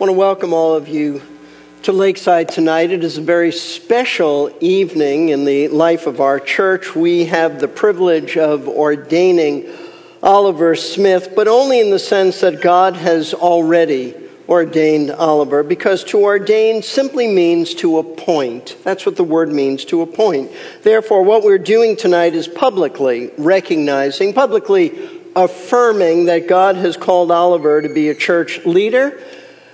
want to welcome all of you to Lakeside tonight. It is a very special evening in the life of our church. We have the privilege of ordaining Oliver Smith, but only in the sense that God has already ordained Oliver, because to ordain simply means to appoint. That's what the word means, to appoint. Therefore, what we're doing tonight is publicly recognizing, publicly affirming that God has called Oliver to be a church leader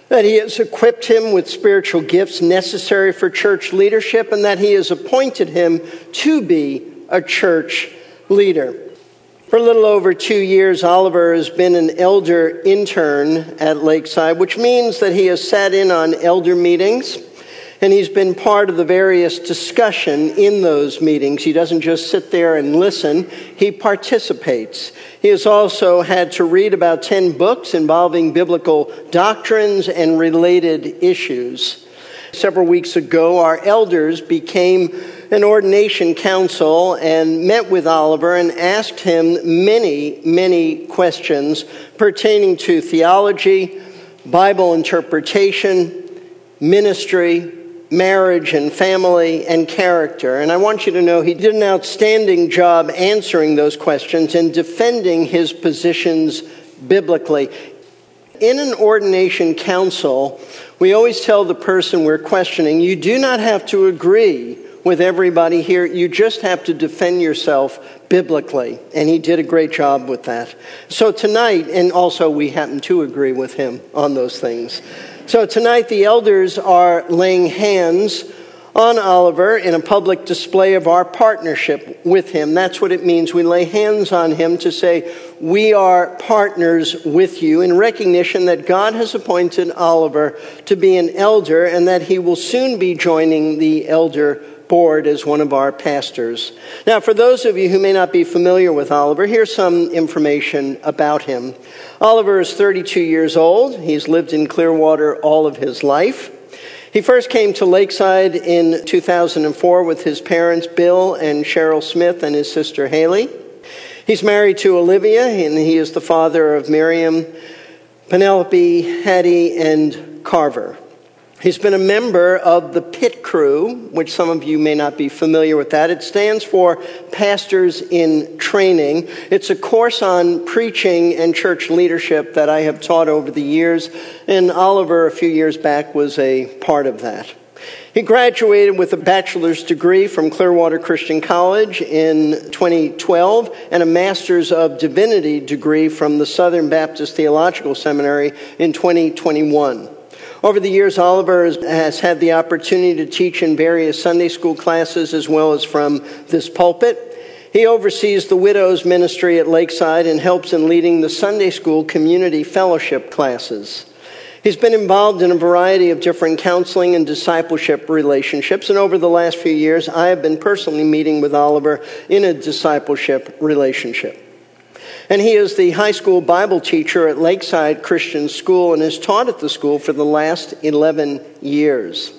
that He has equipped him with spiritual gifts necessary for church leadership, and that He has appointed him to be a church leader. For a little over two years, Oliver has been an elder intern at Lakeside, which means that he has sat in on elder meetings and he's been part of the various discussion in those meetings. He doesn't just sit there and listen, he participates. He has also had to read about 10 books involving biblical doctrines and related issues. Several weeks ago, our elders became an ordination council and met with Oliver and asked him many, many questions pertaining to theology, Bible interpretation, ministry, marriage and family and character. And I want you to know he did an outstanding job answering those questions and defending his positions biblically. In an ordination council, we always tell the person we're questioning, you do not have to agree with everybody here. You just have to defend yourself biblically. And he did a great job with that. So tonight, and also we happen to agree with him on those things. So tonight, the elders are laying hands on Oliver in a public display of our partnership with him. That's what it means. We lay hands on him to say, We are partners with you in recognition that God has appointed Oliver to be an elder and that he will soon be joining the elder board as one of our pastors. Now, for those of you who may not be familiar with Oliver, here's some information about him. Oliver is 32 years old. He's lived in Clearwater all of his life. He first came to Lakeside in 2004 with his parents, Bill and Cheryl Smith, and his sister Haley. He's married to Olivia, and he is the father of Miriam, Penelope, Hattie, and Carver. He's been a member of the PIT crew, which some of you may not be familiar with that. It stands for Pastors in Training. It's a course on preaching and church leadership that I have taught over the years, and Oliver, a few years back, was a part of that. He graduated with a bachelor's degree from Clearwater Christian College in 2012 and a master's of divinity degree from the Southern Baptist Theological Seminary in 2021. Over the years, Oliver has had the opportunity to teach in various Sunday school classes as well as from this pulpit. He oversees the widows ministry at Lakeside and helps in leading the Sunday school community fellowship classes. He's been involved in a variety of different counseling and discipleship relationships, and over the last few years, I have been personally meeting with Oliver in a discipleship relationship. And he is the high school Bible teacher at Lakeside Christian School and has taught at the school for the last 11 years.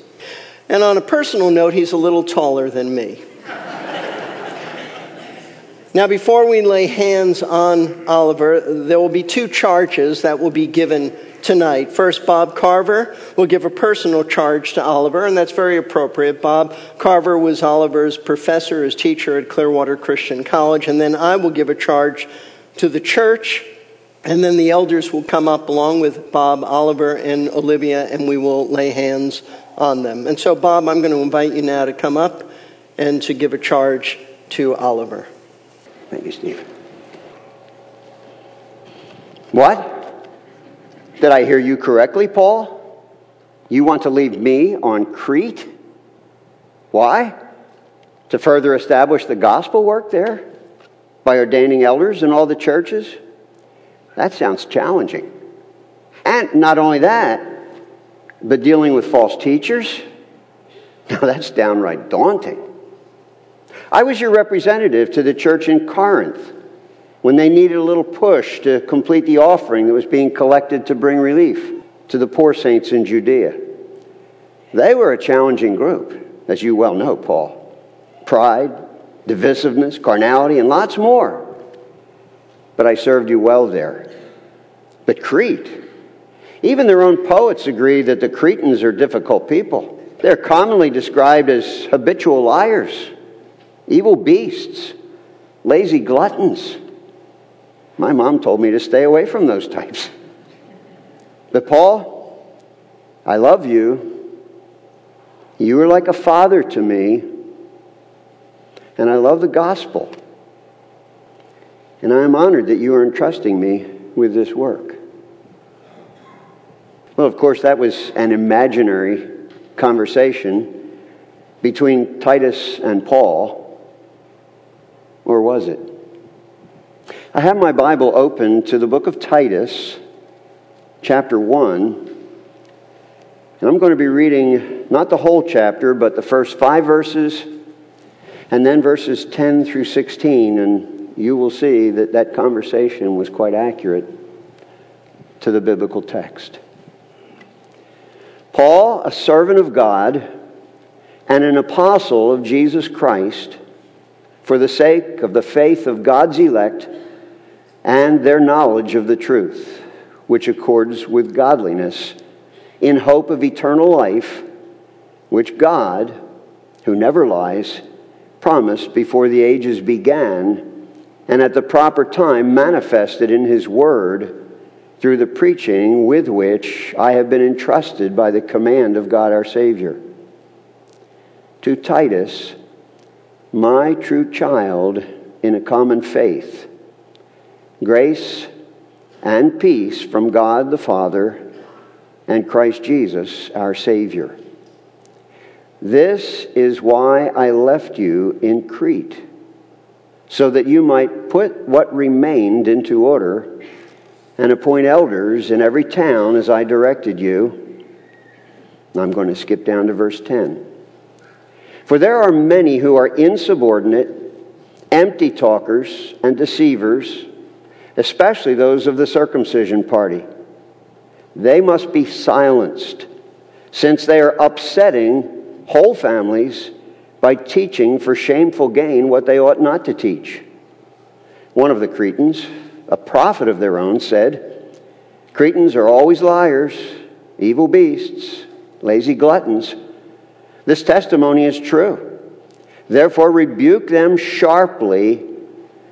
And on a personal note, he's a little taller than me. now, before we lay hands on Oliver, there will be two charges that will be given tonight. First, Bob Carver will give a personal charge to Oliver, and that's very appropriate. Bob Carver was Oliver's professor, his teacher at Clearwater Christian College, and then I will give a charge to the church, and then the elders will come up along with Bob, Oliver, and Olivia, and we will lay hands on them. And so, Bob, I'm going to invite you now to come up and to give a charge to Oliver. Thank you, Steve. What? Did I hear you correctly, Paul? You want to leave me on Crete? Why? To further establish the gospel work there? By ordaining elders in all the churches? That sounds challenging. And not only that, but dealing with false teachers? Now that's downright daunting. I was your representative to the church in Corinth when they needed a little push to complete the offering that was being collected to bring relief to the poor saints in Judea. They were a challenging group, as you well know, Paul. Pride, divisiveness, carnality, and lots more. But I served you well there. But Crete, Even their own poets agree that the Cretans are difficult people. They're commonly described as habitual liars, evil beasts, lazy gluttons. My mom told me to stay away from those types. But Paul, I love you. You are like a father to me, and I love the gospel. And I am honored that you are entrusting me with this work. Well, of course, that was an imaginary conversation between Titus and Paul, or was it? I have my Bible open to the book of Titus, chapter 1, and I'm going to be reading not the whole chapter, but the first five verses, and then verses 10 through 16, and you will see that that conversation was quite accurate to the biblical text. Paul, a servant of God and an apostle of Jesus Christ, for the sake of the faith of God's elect and their knowledge of the truth, which accords with godliness, in hope of eternal life, which God, who never lies, promised before the ages began, and at the proper time manifested in His Word through the preaching with which I have been entrusted by the command of God our Savior. To Titus, my true child in a common faith, grace and peace from God the Father and Christ Jesus our Savior. This is why I left you in Crete, so that you might put what remained into order and appoint elders in every town as I directed you. I'm going to skip down to verse 10. For there are many who are insubordinate, empty talkers, and deceivers, especially those of the circumcision party. They must be silenced, since they are upsetting whole families by teaching for shameful gain what they ought not to teach. One of the Cretans, a prophet of their own, said, Cretans are always liars, evil beasts, lazy gluttons. This testimony is true. Therefore, rebuke them sharply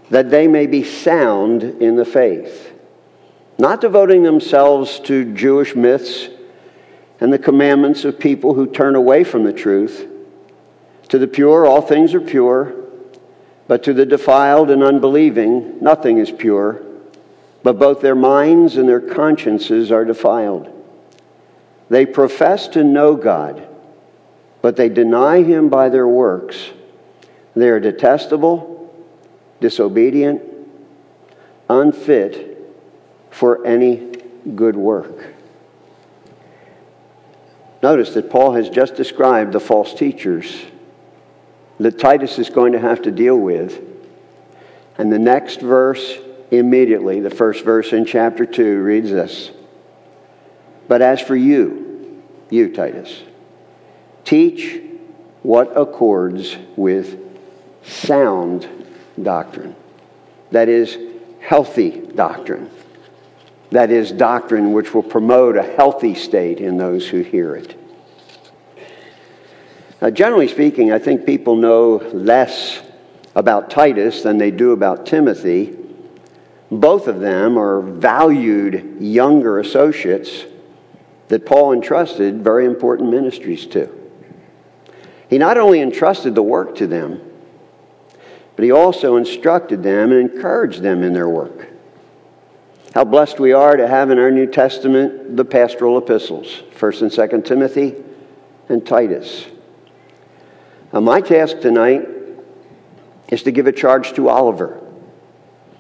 that they may be sound in the faith, not devoting themselves to Jewish myths and the commandments of people who turn away from the truth. To the pure, all things are pure, but to the defiled and unbelieving, nothing is pure but both their minds and their consciences are defiled. They profess to know God, but they deny Him by their works. They are detestable, disobedient, unfit for any good work. Notice that Paul has just described the false teachers that Titus is going to have to deal with. And the next verse immediately, the first verse in chapter 2 reads this But as for you, you, Titus, teach what accords with sound doctrine. That is, healthy doctrine. That is, doctrine which will promote a healthy state in those who hear it. Now, generally speaking, I think people know less about Titus than they do about Timothy. Both of them are valued younger associates that Paul entrusted very important ministries to. He not only entrusted the work to them, but he also instructed them and encouraged them in their work. How blessed we are to have in our New Testament the pastoral epistles, 1st and 2nd Timothy and Titus. Now, my task tonight is to give a charge to Oliver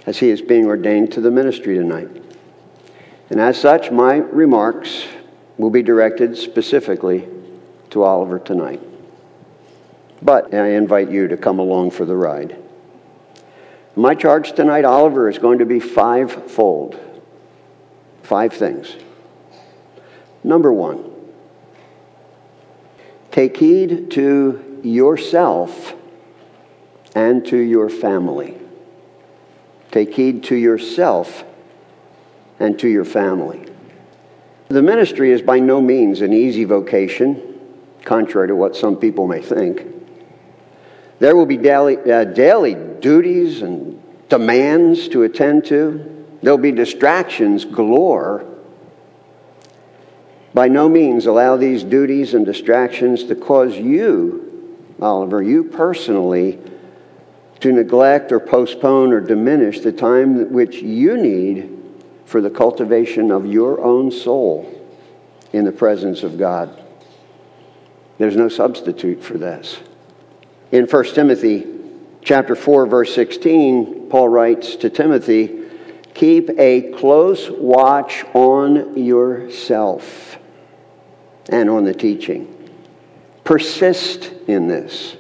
as he is being ordained to the ministry tonight. And as such, my remarks will be directed specifically to Oliver tonight. But I invite you to come along for the ride. My charge tonight, Oliver, is going to be fivefold. Five things. Number one, take heed to yourself and to your family. Take heed to yourself and to your family. The ministry is by no means an easy vocation, contrary to what some people may think. There will be daily, uh, daily duties and demands to attend to. There'll be distractions galore. By no means allow these duties and distractions to cause you, Oliver, you personally, to neglect or postpone or diminish the time which you need for the cultivation of your own soul in the presence of God. There's no substitute for this. In 1 Timothy chapter 4 verse 16, Paul writes to Timothy, "Keep a close watch on yourself and on the teaching. Persist in this."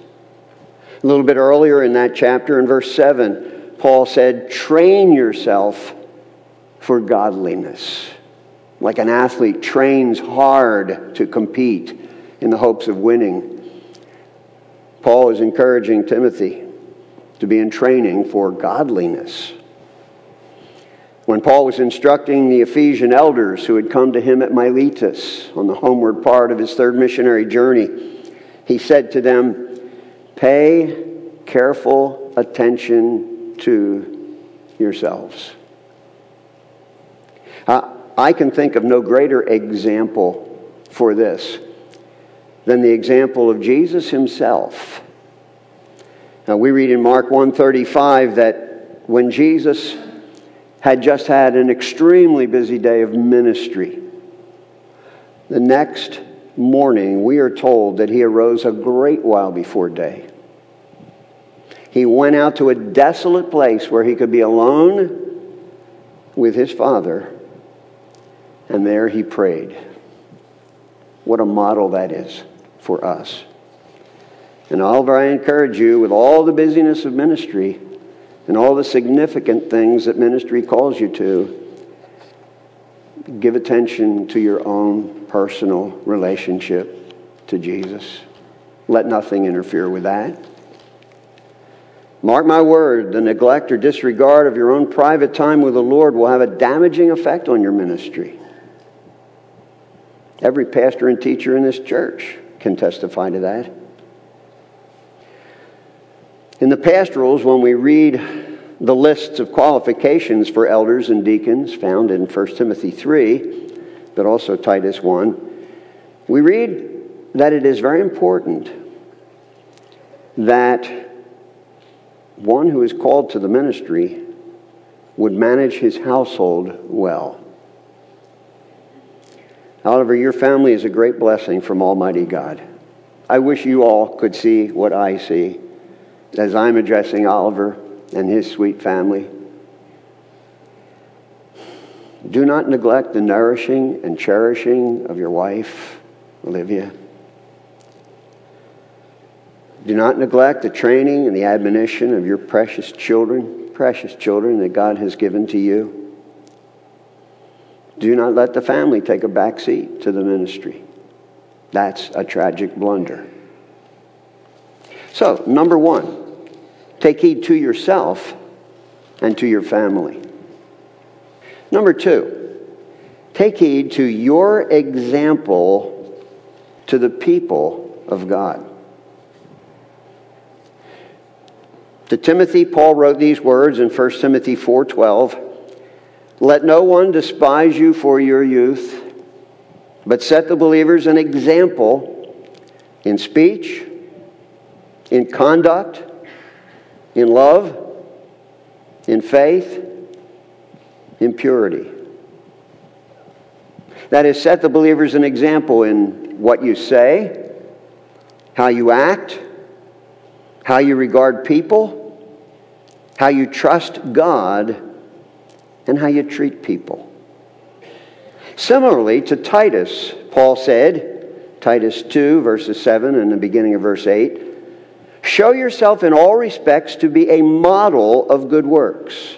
A little bit earlier in that chapter in verse 7, Paul said, "Train yourself for godliness. Like an athlete trains hard to compete in the hopes of winning. Paul is encouraging Timothy to be in training for godliness. When Paul was instructing the Ephesian elders who had come to him at Miletus on the homeward part of his third missionary journey, he said to them, Pay careful attention to yourselves. I can think of no greater example for this than the example of Jesus himself. Now we read in Mark 135 that when Jesus had just had an extremely busy day of ministry, the next morning we are told that he arose a great while before day. He went out to a desolate place where he could be alone with his Father and there he prayed. What a model that is for us. And Oliver, I encourage you, with all the busyness of ministry and all the significant things that ministry calls you to, give attention to your own personal relationship to Jesus. Let nothing interfere with that. Mark my word, the neglect or disregard of your own private time with the Lord will have a damaging effect on your ministry. Every pastor and teacher in this church can testify to that. In the pastorals, when we read the lists of qualifications for elders and deacons found in 1 Timothy 3, but also Titus 1, we read that it is very important that one who is called to the ministry would manage his household well. Oliver, your family is a great blessing from Almighty God. I wish you all could see what I see as I'm addressing Oliver and his sweet family. Do not neglect the nourishing and cherishing of your wife, Olivia. Do not neglect the training and the admonition of your precious children, precious children that God has given to you. Do not let the family take a back seat to the ministry. That's a tragic blunder. So, number one, take heed to yourself and to your family. Number two, take heed to your example to the people of God. To Timothy, Paul wrote these words in 1 Timothy 4:12. Let no one despise you for your youth, but set the believers an example in speech, in conduct, in love, in faith, in purity. That is, set the believers an example in what you say, how you act, how you regard people, how you trust God and how you treat people. Similarly to Titus, Paul said, Titus 2, verses 7 and the beginning of verse 8, show yourself in all respects to be a model of good works.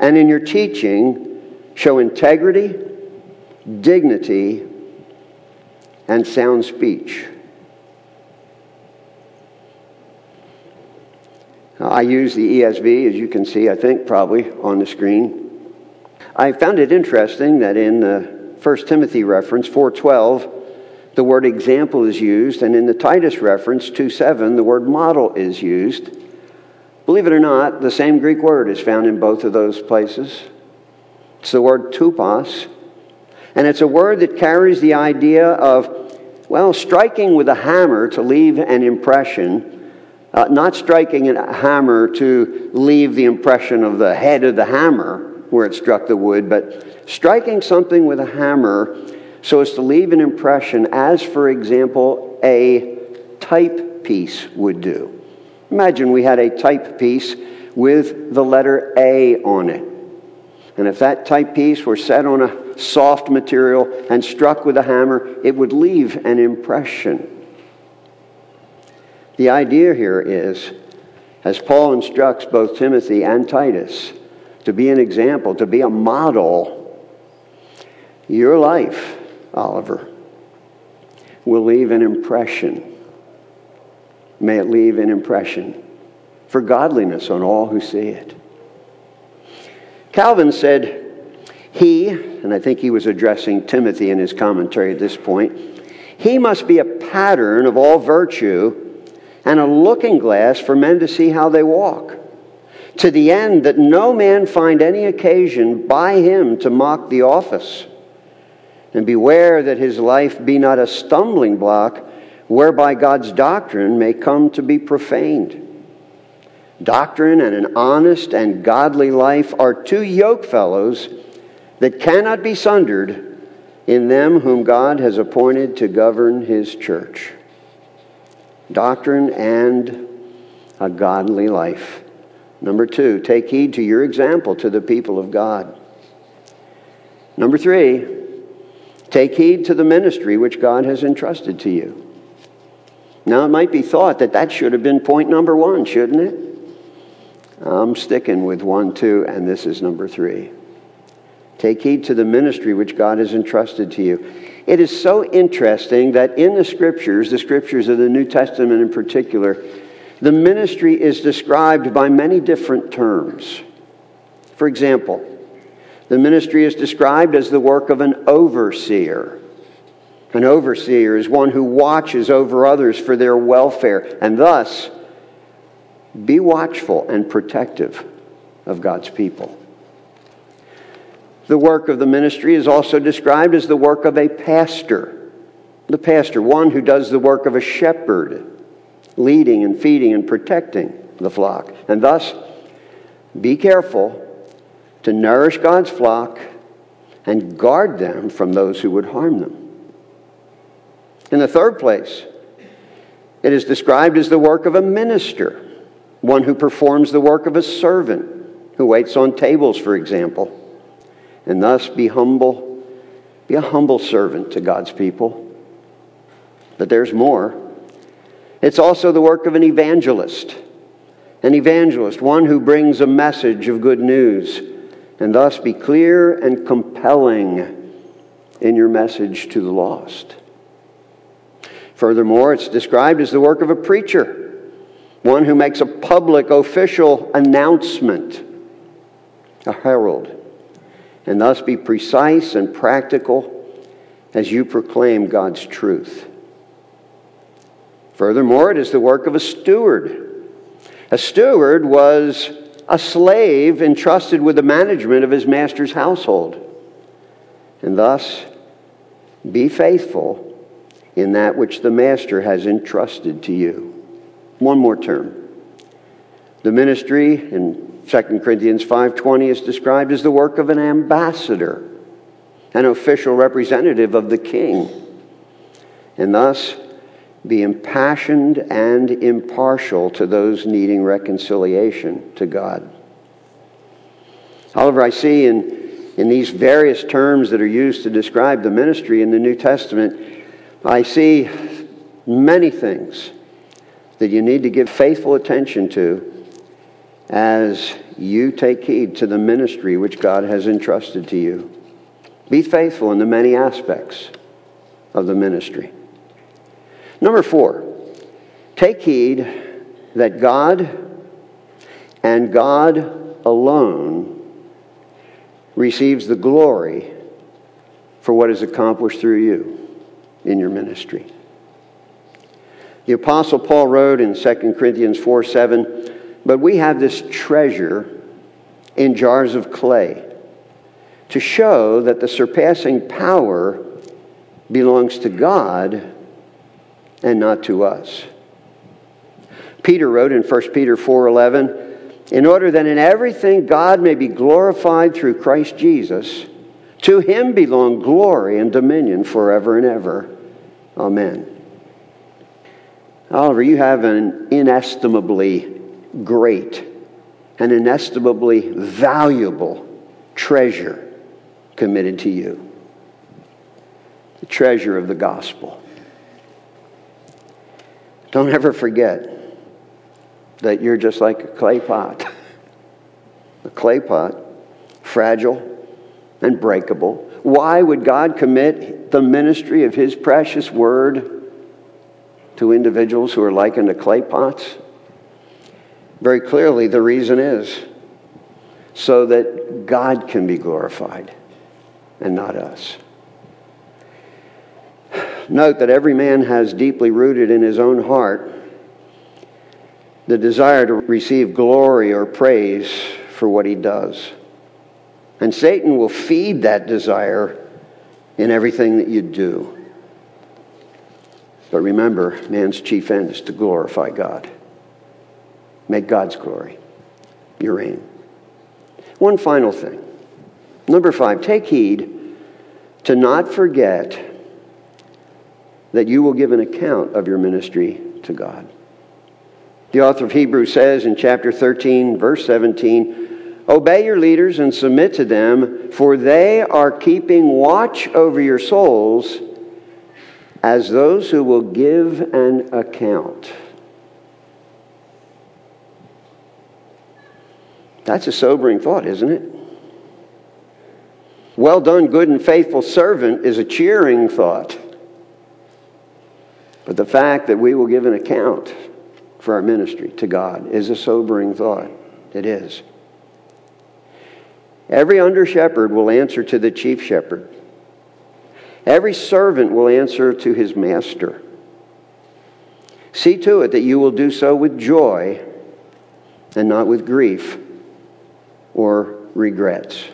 And in your teaching, show integrity, dignity, and sound speech. I use the ESV, as you can see, I think, probably on the screen. I found it interesting that in the 1 Timothy reference, 412, the word example is used, and in the Titus reference, 2 7, the word model is used. Believe it or not, the same Greek word is found in both of those places. It's the word tupos, and it's a word that carries the idea of, well, striking with a hammer to leave an impression, uh, not striking a hammer to leave the impression of the head of the hammer where it struck the wood, but striking something with a hammer so as to leave an impression, as, for example, a type piece would do. Imagine we had a type piece with the letter A on it. And if that type piece were set on a soft material and struck with a hammer, it would leave an impression. The idea here is, as Paul instructs both Timothy and Titus, to be an example, to be a model, your life Oliver, will leave an impression. May it leave an impression for godliness on all who see it. Calvin said, He, and I think he was addressing Timothy in his commentary at this point, he must be a pattern of all virtue and a looking glass for men to see how they walk, to the end that no man find any occasion by him to mock the office and beware that his life be not a stumbling block whereby God's doctrine may come to be profaned. Doctrine and an honest and godly life are two yokefellows that cannot be sundered in them whom God has appointed to govern his church. Doctrine and a godly life. Number two, take heed to your example to the people of God. Number three, Take heed to the ministry which God has entrusted to you. Now, it might be thought that that should have been point number one, shouldn't it? I'm sticking with one, two, and this is number three. Take heed to the ministry which God has entrusted to you. It is so interesting that in the scriptures, the scriptures of the New Testament in particular, the ministry is described by many different terms. For example, the ministry is described as the work of an overseer. An overseer is one who watches over others for their welfare, and thus be watchful and protective of God's people. The work of the ministry is also described as the work of a pastor. The pastor, one who does the work of a shepherd, leading and feeding and protecting the flock. And thus, be careful to nourish God's flock and guard them from those who would harm them. In the third place, it is described as the work of a minister, one who performs the work of a servant, who waits on tables, for example, and thus be humble, be a humble servant to God's people. But there's more. It's also the work of an evangelist. An evangelist, one who brings a message of good news and thus be clear and compelling in your message to the lost. Furthermore, it's described as the work of a preacher, one who makes a public official announcement, a herald, and thus be precise and practical as you proclaim God's truth. Furthermore, it is the work of a steward. A steward was a slave entrusted with the management of his master's household. And thus, be faithful in that which the master has entrusted to you. One more term. The ministry in 2 Corinthians 5:20 is described as the work of an ambassador, an official representative of the king. And thus, be impassioned and impartial to those needing reconciliation to God. However, I see in, in these various terms that are used to describe the ministry in the New Testament, I see many things that you need to give faithful attention to as you take heed to the ministry which God has entrusted to you. Be faithful in the many aspects of the ministry. Number four, take heed that God and God alone receives the glory for what is accomplished through you in your ministry. The Apostle Paul wrote in 2 Corinthians 4 7, But we have this treasure in jars of clay to show that the surpassing power belongs to God and not to us. Peter wrote in 1 Peter 4:11, "In order that in everything God may be glorified through Christ Jesus, to him belong glory and dominion forever and ever." Amen. Oliver, you have an inestimably great and inestimably valuable treasure committed to you the treasure of the gospel. Don't ever forget that you're just like a clay pot. A clay pot, fragile and breakable. Why would God commit the ministry of His precious word to individuals who are likened to clay pots? Very clearly, the reason is so that God can be glorified and not us. Note that every man has deeply rooted in his own heart the desire to receive glory or praise for what he does. And Satan will feed that desire in everything that you do. But remember, man's chief end is to glorify God. Make God's glory your aim. One final thing. Number five, take heed to not forget that you will give an account of your ministry to God. The author of Hebrews says in chapter 13, verse 17, Obey your leaders and submit to them, for they are keeping watch over your souls as those who will give an account. That's a sobering thought, isn't it? Well done, good and faithful servant is a cheering thought. But the fact that we will give an account for our ministry to God is a sobering thought. It is. Every under shepherd will answer to the chief shepherd. Every servant will answer to his master. See to it that you will do so with joy and not with grief or regrets.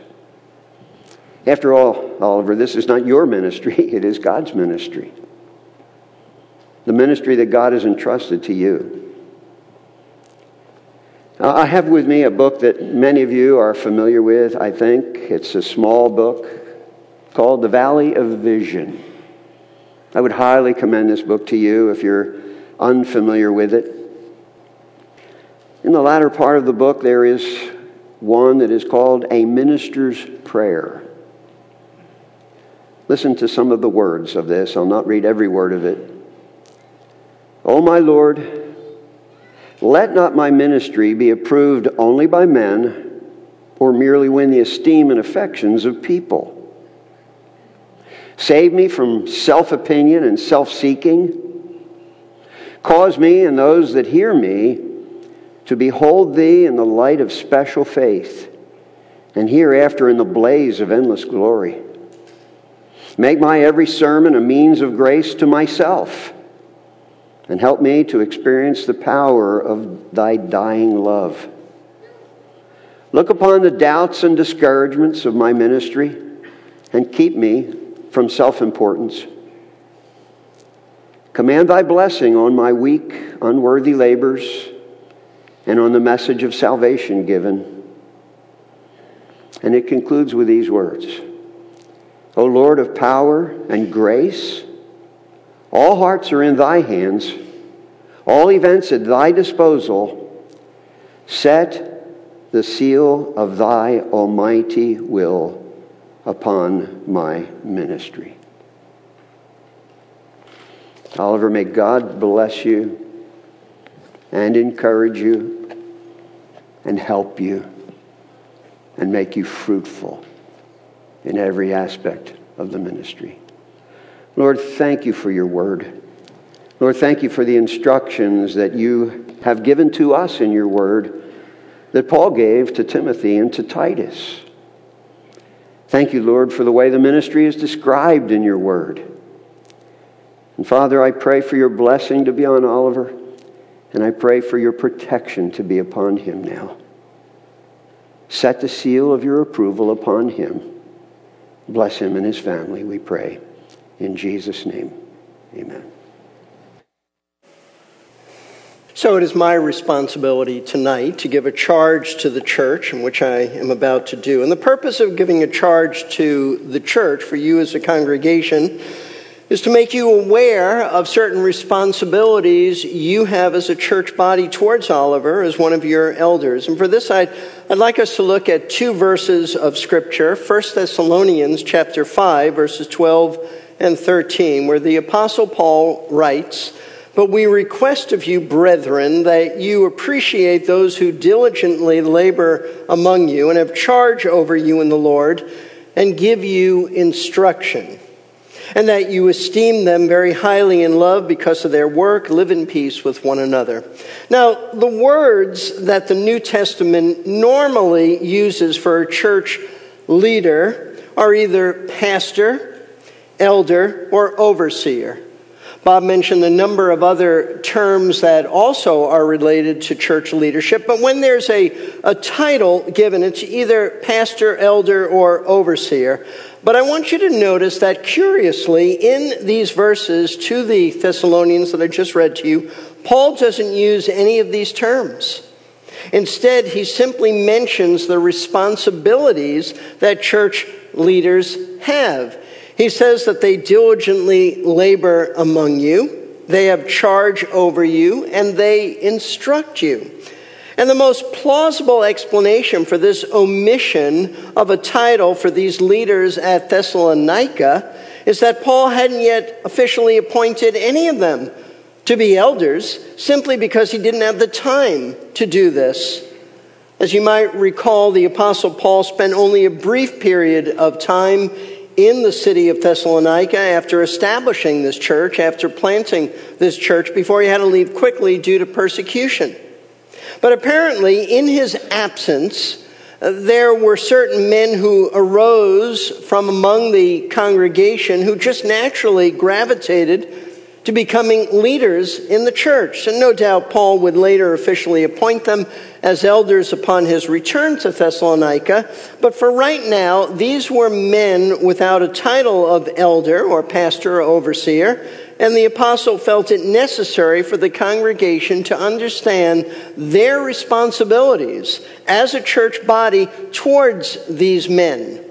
After all, Oliver, this is not your ministry, it is God's ministry. The ministry that God has entrusted to you. I have with me a book that many of you are familiar with, I think. It's a small book called The Valley of Vision. I would highly commend this book to you if you're unfamiliar with it. In the latter part of the book, there is one that is called A Minister's Prayer. Listen to some of the words of this. I'll not read every word of it. O my Lord, let not my ministry be approved only by men or merely win the esteem and affections of people. Save me from self opinion and self seeking. Cause me and those that hear me to behold thee in the light of special faith, and hereafter in the blaze of endless glory. Make my every sermon a means of grace to myself and help me to experience the power of thy dying love. Look upon the doubts and discouragements of my ministry and keep me from self importance. Command thy blessing on my weak, unworthy labors and on the message of salvation given. And it concludes with these words O Lord of power and grace, all hearts are in thy hands, all events at thy disposal. Set the seal of thy almighty will upon my ministry. Oliver, may God bless you and encourage you and help you and make you fruitful in every aspect of the ministry. Lord, thank you for your word. Lord, thank you for the instructions that you have given to us in your word that Paul gave to Timothy and to Titus. Thank you, Lord, for the way the ministry is described in your word. And Father, I pray for your blessing to be on Oliver, and I pray for your protection to be upon him now. Set the seal of your approval upon him. Bless him and his family, we pray. In Jesus' name, amen. So it is my responsibility tonight to give a charge to the church, in which I am about to do. And the purpose of giving a charge to the church for you as a congregation is to make you aware of certain responsibilities you have as a church body towards Oliver as one of your elders. And for this, I'd, I'd like us to look at two verses of Scripture 1 Thessalonians chapter 5, verses 12 and 13, where the Apostle Paul writes, but we request of you, brethren, that you appreciate those who diligently labor among you and have charge over you in the Lord and give you instruction, and that you esteem them very highly in love because of their work, live in peace with one another. Now, the words that the New Testament normally uses for a church leader are either pastor, elder, or overseer. Bob mentioned a number of other terms that also are related to church leadership, but when there's a, a title given, it's either pastor, elder, or overseer. But I want you to notice that curiously, in these verses to the Thessalonians that I just read to you, Paul doesn't use any of these terms. Instead, he simply mentions the responsibilities that church leaders have. He says that they diligently labor among you, they have charge over you, and they instruct you. And the most plausible explanation for this omission of a title for these leaders at Thessalonica is that Paul hadn't yet officially appointed any of them to be elders simply because he didn't have the time to do this. As you might recall, the Apostle Paul spent only a brief period of time in the city of Thessalonica after establishing this church, after planting this church, before he had to leave quickly due to persecution. But apparently, in his absence, uh, there were certain men who arose from among the congregation who just naturally gravitated to becoming leaders in the church. And no doubt Paul would later officially appoint them as elders upon his return to Thessalonica. But for right now, these were men without a title of elder or pastor or overseer. And the apostle felt it necessary for the congregation to understand their responsibilities as a church body towards these men.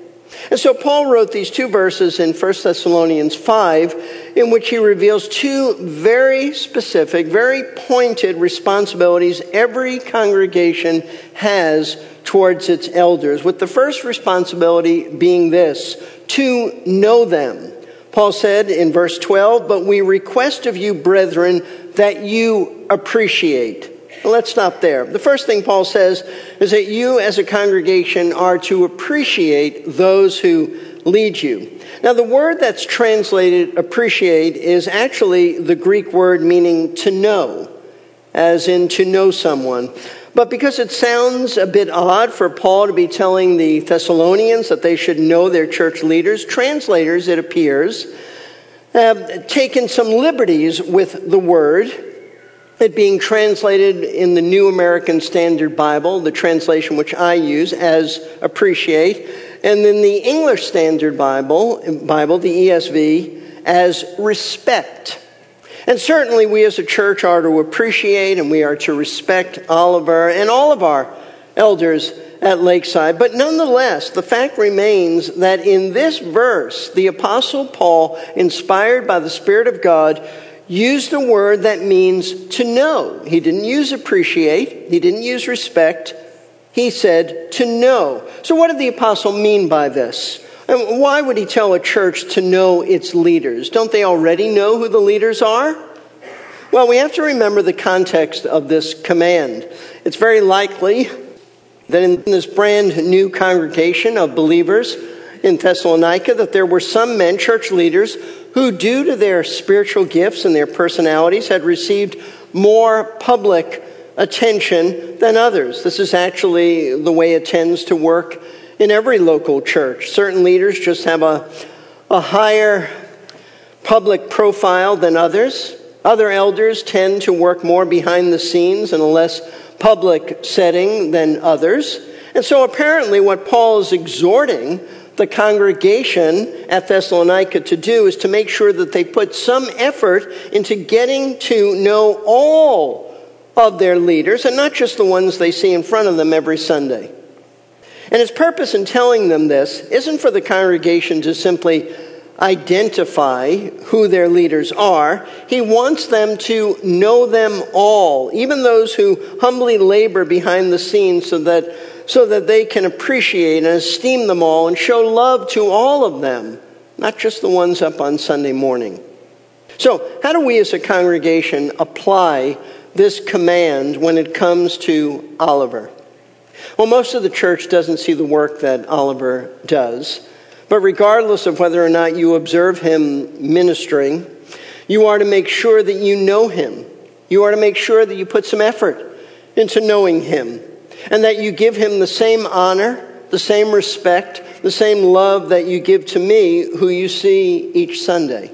And so Paul wrote these two verses in 1 Thessalonians 5 in which he reveals two very specific, very pointed responsibilities every congregation has towards its elders, with the first responsibility being this to know them. Paul said in verse 12, But we request of you, brethren, that you appreciate Let's stop there. The first thing Paul says is that you as a congregation are to appreciate those who lead you. Now, the word that's translated appreciate is actually the Greek word meaning to know, as in to know someone. But because it sounds a bit odd for Paul to be telling the Thessalonians that they should know their church leaders, translators, it appears, have taken some liberties with the word it being translated in the New American Standard Bible, the translation which I use as appreciate, and then the English Standard Bible, Bible, the ESV, as respect. And certainly we as a church are to appreciate and we are to respect Oliver and all of our elders at Lakeside. But nonetheless, the fact remains that in this verse, the Apostle Paul, inspired by the Spirit of God, used a word that means to know. He didn't use appreciate, he didn't use respect. He said to know. So, what did the apostle mean by this? And why would he tell a church to know its leaders? Don't they already know who the leaders are? Well, we have to remember the context of this command. It's very likely that in this brand new congregation of believers in Thessalonica that there were some men, church leaders, who, due to their spiritual gifts and their personalities, had received more public attention than others. This is actually the way it tends to work in every local church. Certain leaders just have a, a higher public profile than others. Other elders tend to work more behind the scenes in a less public setting than others. And so apparently, what Paul is exhorting the congregation at Thessalonica to do is to make sure that they put some effort into getting to know all of their leaders and not just the ones they see in front of them every Sunday. And his purpose in telling them this isn't for the congregation to simply identify who their leaders are. He wants them to know them all, even those who humbly labor behind the scenes so that so that they can appreciate and esteem them all and show love to all of them, not just the ones up on Sunday morning. So, how do we as a congregation apply this command when it comes to Oliver? Well, most of the church doesn't see the work that Oliver does. But regardless of whether or not you observe him ministering, you are to make sure that you know him. You are to make sure that you put some effort into knowing him and that you give him the same honor, the same respect, the same love that you give to me, who you see each Sunday.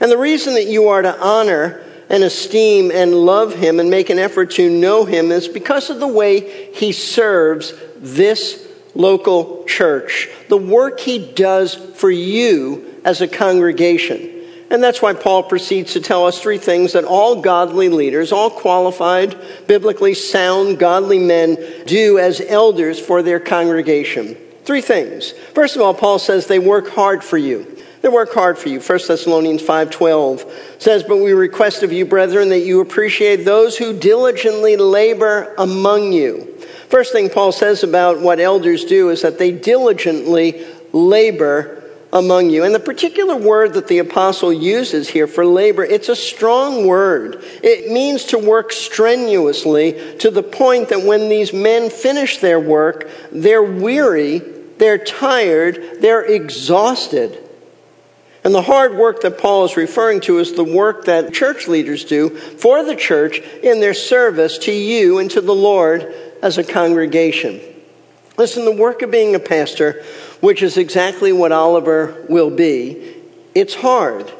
And the reason that you are to honor and esteem and love him and make an effort to know him is because of the way he serves this local church, the work he does for you as a congregation. And that's why Paul proceeds to tell us three things that all godly leaders, all qualified, biblically sound, godly men do as elders for their congregation. Three things. First of all, Paul says they work hard for you. They work hard for you. 1 Thessalonians 5:12 says, "But we request of you, brethren, that you appreciate those who diligently labor among you." First thing Paul says about what elders do is that they diligently labor among you. And the particular word that the apostle uses here for labor, it's a strong word. It means to work strenuously to the point that when these men finish their work, they're weary, they're tired, they're exhausted. And the hard work that Paul is referring to is the work that church leaders do for the church in their service to you and to the Lord as a congregation. Listen, the work of being a pastor which is exactly what Oliver will be. It's hard,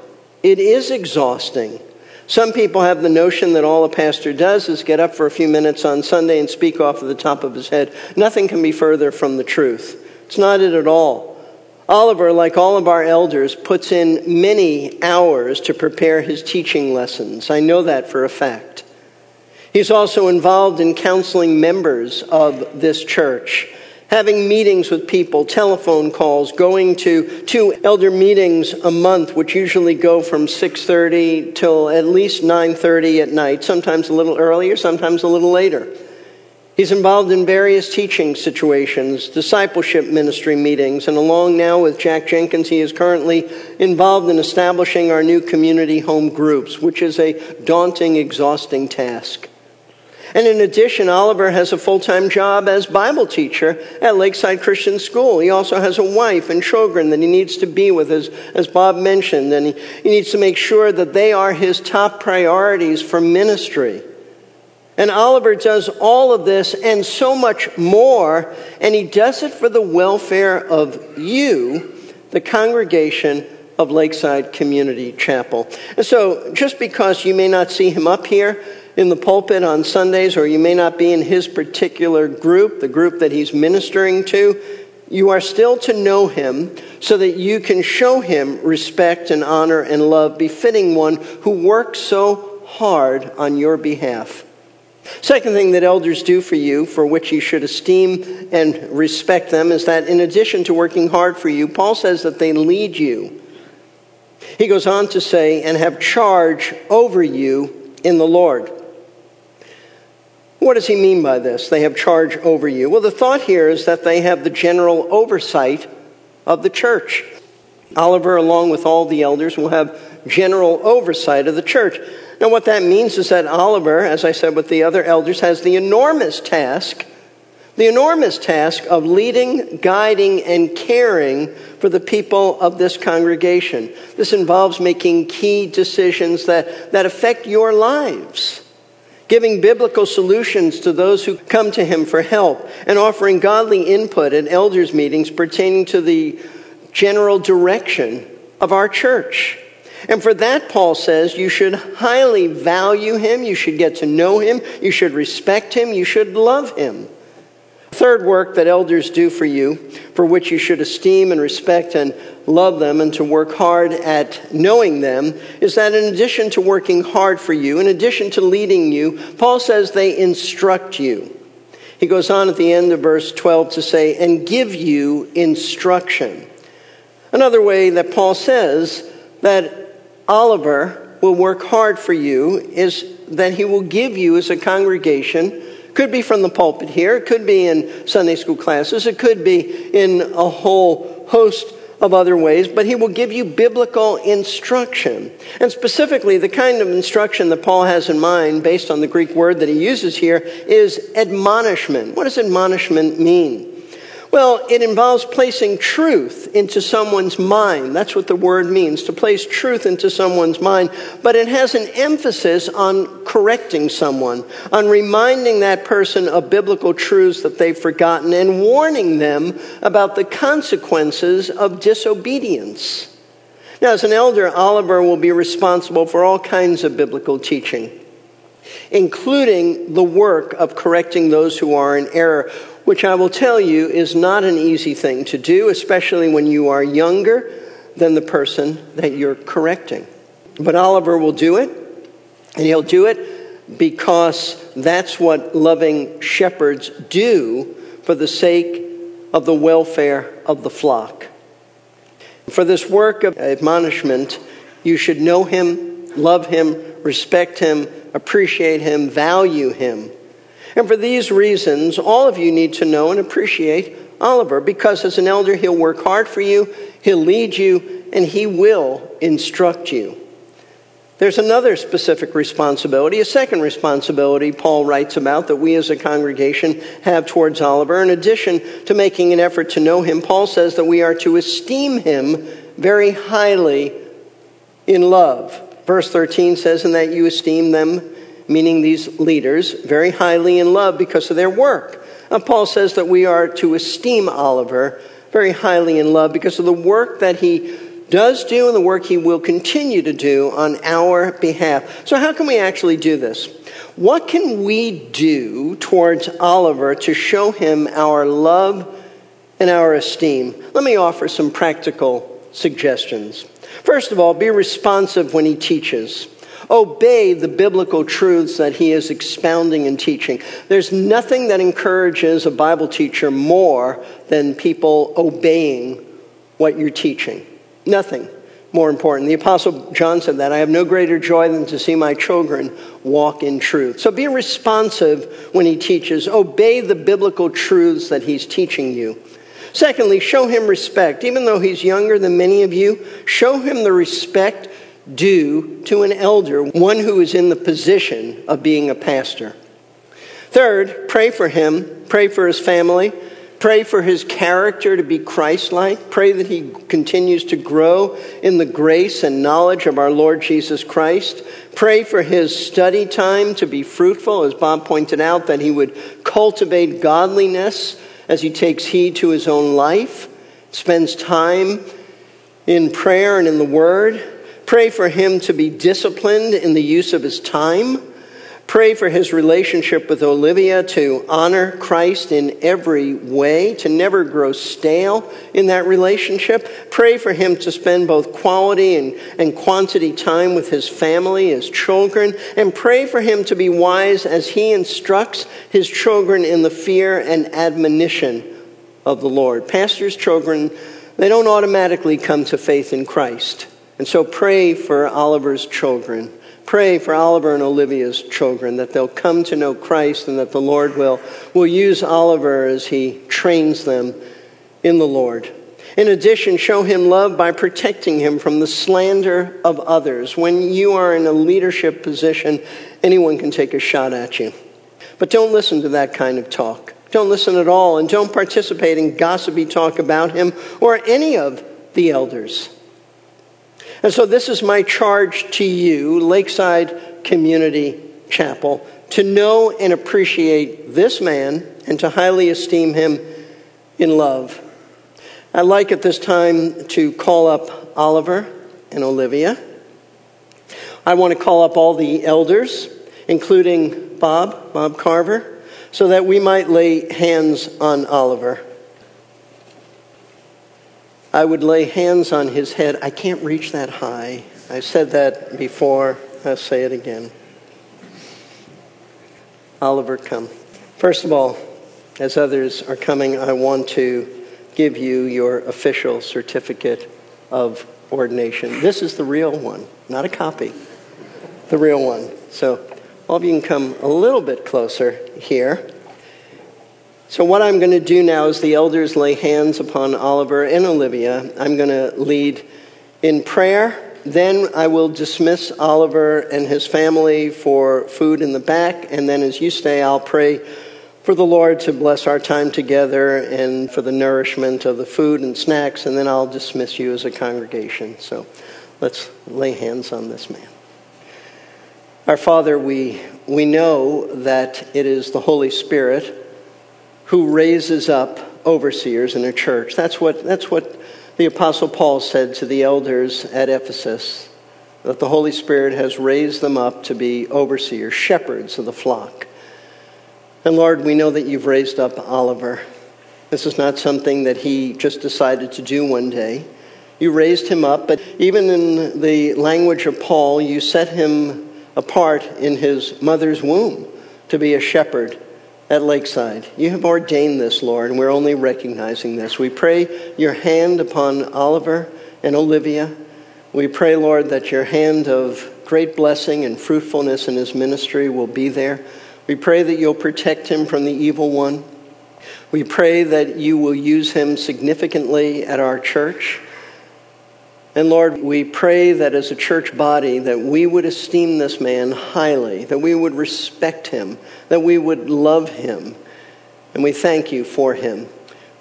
it is exhausting. Some people have the notion that all a pastor does is get up for a few minutes on Sunday and speak off of the top of his head. Nothing can be further from the truth. It's not it at all. Oliver, like all of our elders, puts in many hours to prepare his teaching lessons. I know that for a fact. He's also involved in counseling members of this church having meetings with people, telephone calls, going to two elder meetings a month, which usually go from 6.30 till at least 9.30 at night, sometimes a little earlier, sometimes a little later. He's involved in various teaching situations, discipleship ministry meetings, and along now with Jack Jenkins, he is currently involved in establishing our new community home groups, which is a daunting, exhausting task. And in addition, Oliver has a full time job as Bible teacher at Lakeside Christian School. He also has a wife and children that he needs to be with, as, as Bob mentioned, and he, he needs to make sure that they are his top priorities for ministry. And Oliver does all of this and so much more, and he does it for the welfare of you, the congregation of Lakeside Community Chapel. And so, just because you may not see him up here, in the pulpit on Sundays, or you may not be in his particular group, the group that he's ministering to, you are still to know him so that you can show him respect and honor and love befitting one who works so hard on your behalf. Second thing that elders do for you, for which you should esteem and respect them, is that in addition to working hard for you, Paul says that they lead you. He goes on to say, and have charge over you in the Lord. What does he mean by this? They have charge over you. Well, the thought here is that they have the general oversight of the church. Oliver, along with all the elders, will have general oversight of the church. Now, what that means is that Oliver, as I said with the other elders, has the enormous task, the enormous task of leading, guiding, and caring for the people of this congregation. This involves making key decisions that, that affect your lives giving biblical solutions to those who come to him for help, and offering godly input at elders' meetings pertaining to the general direction of our church. And for that, Paul says, you should highly value him, you should get to know him, you should respect him, you should love him. Third work that elders do for you, for which you should esteem and respect and love them and to work hard at knowing them, is that in addition to working hard for you, in addition to leading you, Paul says they instruct you. He goes on at the end of verse 12 to say, and give you instruction. Another way that Paul says that Oliver will work hard for you is that he will give you as a congregation could be from the pulpit here, it could be in Sunday school classes, it could be in a whole host of other ways, but he will give you biblical instruction. And specifically, the kind of instruction that Paul has in mind, based on the Greek word that he uses here, is admonishment. What does admonishment mean? Well, it involves placing truth into someone's mind. That's what the word means, to place truth into someone's mind. But it has an emphasis on correcting someone, on reminding that person of biblical truths that they've forgotten and warning them about the consequences of disobedience. Now, as an elder, Oliver will be responsible for all kinds of biblical teaching including the work of correcting those who are in error which I will tell you is not an easy thing to do, especially when you are younger than the person that you're correcting. But Oliver will do it, and he'll do it because that's what loving shepherds do for the sake of the welfare of the flock. For this work of admonishment, you should know him, love him, respect him, appreciate him, value him. And for these reasons, all of you need to know and appreciate Oliver because as an elder, he'll work hard for you, he'll lead you, and he will instruct you. There's another specific responsibility, a second responsibility Paul writes about that we as a congregation have towards Oliver. In addition to making an effort to know him, Paul says that we are to esteem him very highly in love. Verse 13 says, And that you esteem them meaning these leaders, very highly in love because of their work. And Paul says that we are to esteem Oliver very highly in love because of the work that he does do and the work he will continue to do on our behalf. So, how can we actually do this? What can we do towards Oliver to show him our love and our esteem? Let me offer some practical suggestions. First of all, be responsive when he teaches obey the biblical truths that he is expounding and teaching. There's nothing that encourages a Bible teacher more than people obeying what you're teaching. Nothing more important. The Apostle John said that I have no greater joy than to see my children walk in truth. So be responsive when he teaches. Obey the biblical truths that he's teaching you. Secondly, show him respect. Even though he's younger than many of you, show him the respect due to an elder, one who is in the position of being a pastor. Third, pray for him, pray for his family, pray for his character to be Christ like, pray that he continues to grow in the grace and knowledge of our Lord Jesus Christ. Pray for his study time to be fruitful, as Bob pointed out, that he would cultivate godliness as he takes heed to his own life, spends time in prayer and in the Word. Pray for him to be disciplined in the use of his time. Pray for his relationship with Olivia to honor Christ in every way, to never grow stale in that relationship. Pray for him to spend both quality and, and quantity time with his family, his children, and pray for him to be wise as he instructs his children in the fear and admonition of the Lord. Pastors' children, they don't automatically come to faith in Christ. And so pray for Oliver's children. Pray for Oliver and Olivia's children that they'll come to know Christ and that the Lord will, will use Oliver as he trains them in the Lord. In addition, show him love by protecting him from the slander of others. When you are in a leadership position, anyone can take a shot at you. But don't listen to that kind of talk. Don't listen at all, and don't participate in gossipy talk about him or any of the elders. And so, this is my charge to you, Lakeside Community Chapel to know and appreciate this man and to highly esteem him in love. I'd like at this time to call up Oliver and Olivia. I want to call up all the elders, including Bob, Bob Carver, so that we might lay hands on Oliver. I would lay hands on his head. I can't reach that high. I said that before. I'll say it again. Oliver, come. First of all, as others are coming, I want to give you your official certificate of ordination. This is the real one, not a copy, the real one. So, all of you can come a little bit closer here. So, what I'm going to do now is the elders lay hands upon Oliver and Olivia. I'm going to lead in prayer then I will dismiss Oliver and his family for food in the back, and then as you stay, I'll pray for the Lord to bless our time together and for the nourishment of the food and snacks, and then I'll dismiss you as a congregation. So let's lay hands on this man. Our Father, we, we know that it is the Holy Spirit who raises up overseers in a church. That's what, that's what the Apostle Paul said to the elders at Ephesus that the Holy Spirit has raised them up to be overseers, shepherds of the flock. And Lord, we know that you've raised up Oliver. This is not something that he just decided to do one day. You raised him up, but even in the language of Paul, you set him apart in his mother's womb to be a shepherd at Lakeside. You have ordained this, Lord, and we're only recognizing this. We pray your hand upon Oliver and Olivia. We pray, Lord, that your hand of great blessing and fruitfulness in his ministry will be there. We pray that you'll protect him from the evil one. We pray that you will use him significantly at our church. And Lord, we pray that as a church body that we would esteem this man highly, that we would respect him, that we would love him. And we thank you for him.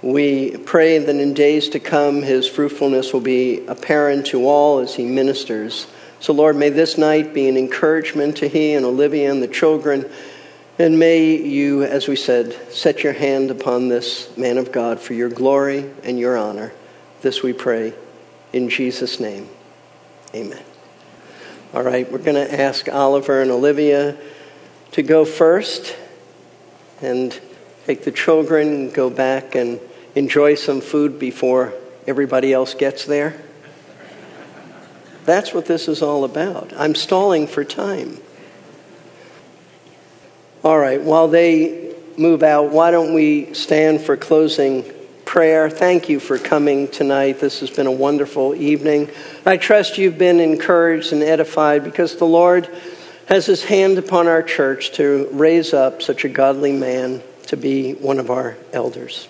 We pray that in days to come his fruitfulness will be apparent to all as he ministers. So, Lord, may this night be an encouragement to he and Olivia and the children. And may you, as we said, set your hand upon this man of God for your glory and your honor. This we pray in Jesus' name, amen. All right, we're going to ask Oliver and Olivia to go first and take the children, go back and enjoy some food before everybody else gets there. That's what this is all about. I'm stalling for time. All right, while they move out, why don't we stand for closing prayer. Thank you for coming tonight. This has been a wonderful evening. I trust you've been encouraged and edified because the Lord has his hand upon our church to raise up such a godly man to be one of our elders.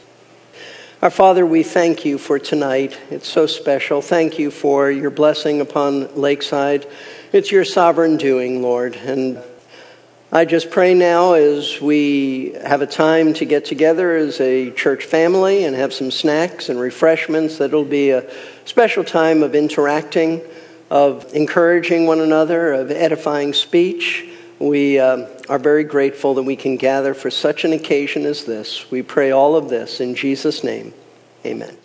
Our Father, we thank you for tonight. It's so special. Thank you for your blessing upon Lakeside. It's your sovereign doing, Lord. And I just pray now as we have a time to get together as a church family and have some snacks and refreshments that it'll be a special time of interacting, of encouraging one another, of edifying speech. We uh, are very grateful that we can gather for such an occasion as this. We pray all of this in Jesus' name. Amen.